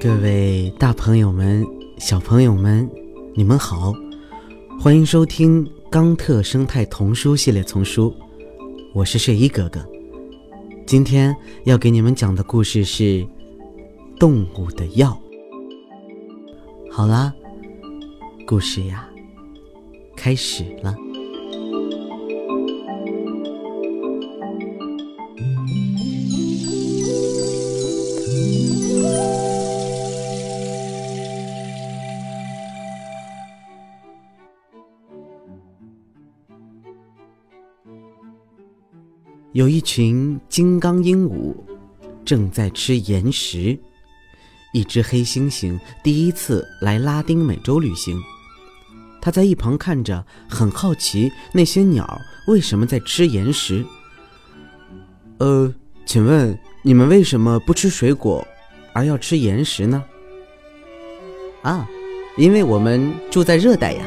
各位大朋友们、小朋友们，你们好，欢迎收听《冈特生态童书系列丛书》，我是睡衣哥哥。今天要给你们讲的故事是《动物的药》。好啦，故事呀，开始了。有一群金刚鹦鹉正在吃岩石。一只黑猩猩第一次来拉丁美洲旅行，它在一旁看着，很好奇那些鸟为什么在吃岩石。呃，请问你们为什么不吃水果，而要吃岩石呢？啊，因为我们住在热带呀。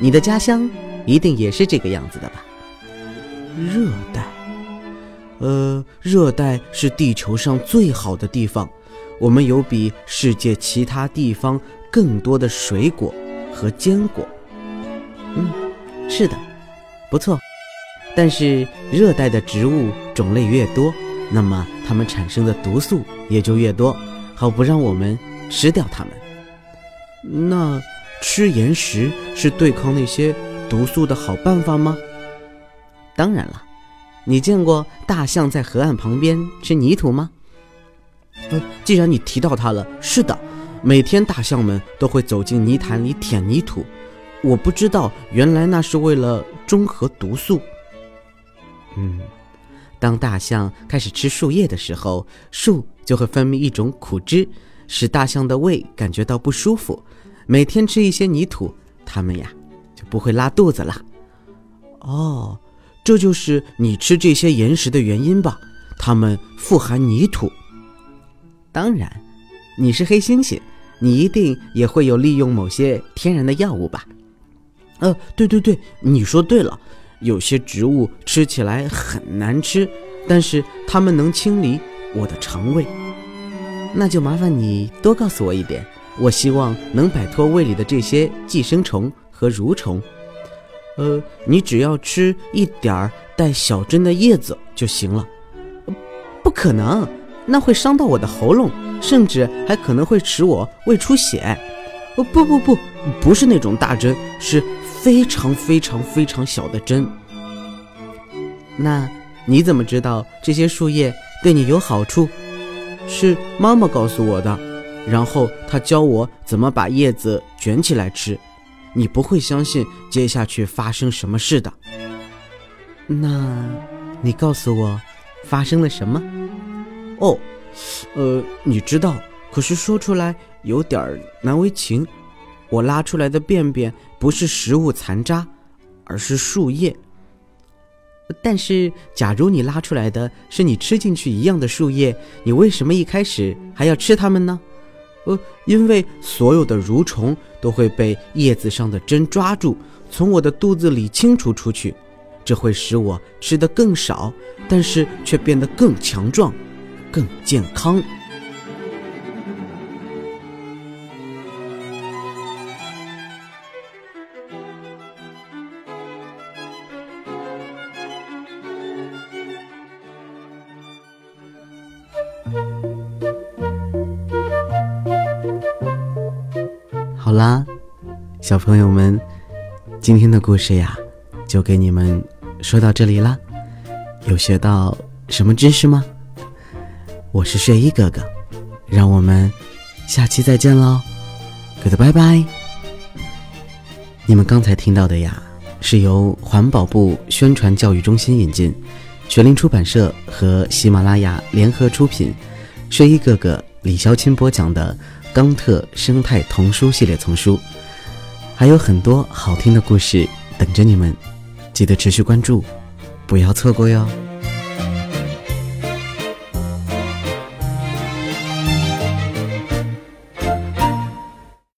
你的家乡一定也是这个样子的吧？热带。呃，热带是地球上最好的地方，我们有比世界其他地方更多的水果和坚果。嗯，是的，不错。但是热带的植物种类越多，那么它们产生的毒素也就越多，好不让我们吃掉它们。那吃岩石是对抗那些毒素的好办法吗？当然了。你见过大象在河岸旁边吃泥土吗？呃，既然你提到它了，是的，每天大象们都会走进泥潭里舔泥土。我不知道，原来那是为了中和毒素。嗯，当大象开始吃树叶的时候，树就会分泌一种苦汁，使大象的胃感觉到不舒服。每天吃一些泥土，它们呀就不会拉肚子了。哦。这就是你吃这些岩石的原因吧？它们富含泥土。当然，你是黑猩猩，你一定也会有利用某些天然的药物吧？呃，对对对，你说对了。有些植物吃起来很难吃，但是它们能清理我的肠胃。那就麻烦你多告诉我一点，我希望能摆脱胃里的这些寄生虫和蠕虫。呃，你只要吃一点儿带小针的叶子就行了。不可能，那会伤到我的喉咙，甚至还可能会使我胃出血。哦，不不不，不是那种大针，是非常非常非常小的针。那你怎么知道这些树叶对你有好处？是妈妈告诉我的，然后她教我怎么把叶子卷起来吃。你不会相信接下去发生什么事的。那，你告诉我，发生了什么？哦，呃，你知道，可是说出来有点难为情。我拉出来的便便不是食物残渣，而是树叶。但是，假如你拉出来的是你吃进去一样的树叶，你为什么一开始还要吃它们呢？呃，因为所有的蠕虫都会被叶子上的针抓住，从我的肚子里清除出去，这会使我吃的更少，但是却变得更强壮、更健康。好啦，小朋友们，今天的故事呀，就给你们说到这里啦。有学到什么知识吗？我是睡衣哥哥，让我们下期再见喽，哥的拜拜。你们刚才听到的呀，是由环保部宣传教育中心引进，学林出版社和喜马拉雅联合出品，睡衣哥哥李潇钦播讲的。冈特生态童书系列丛书，还有很多好听的故事等着你们，记得持续关注，不要错过哟。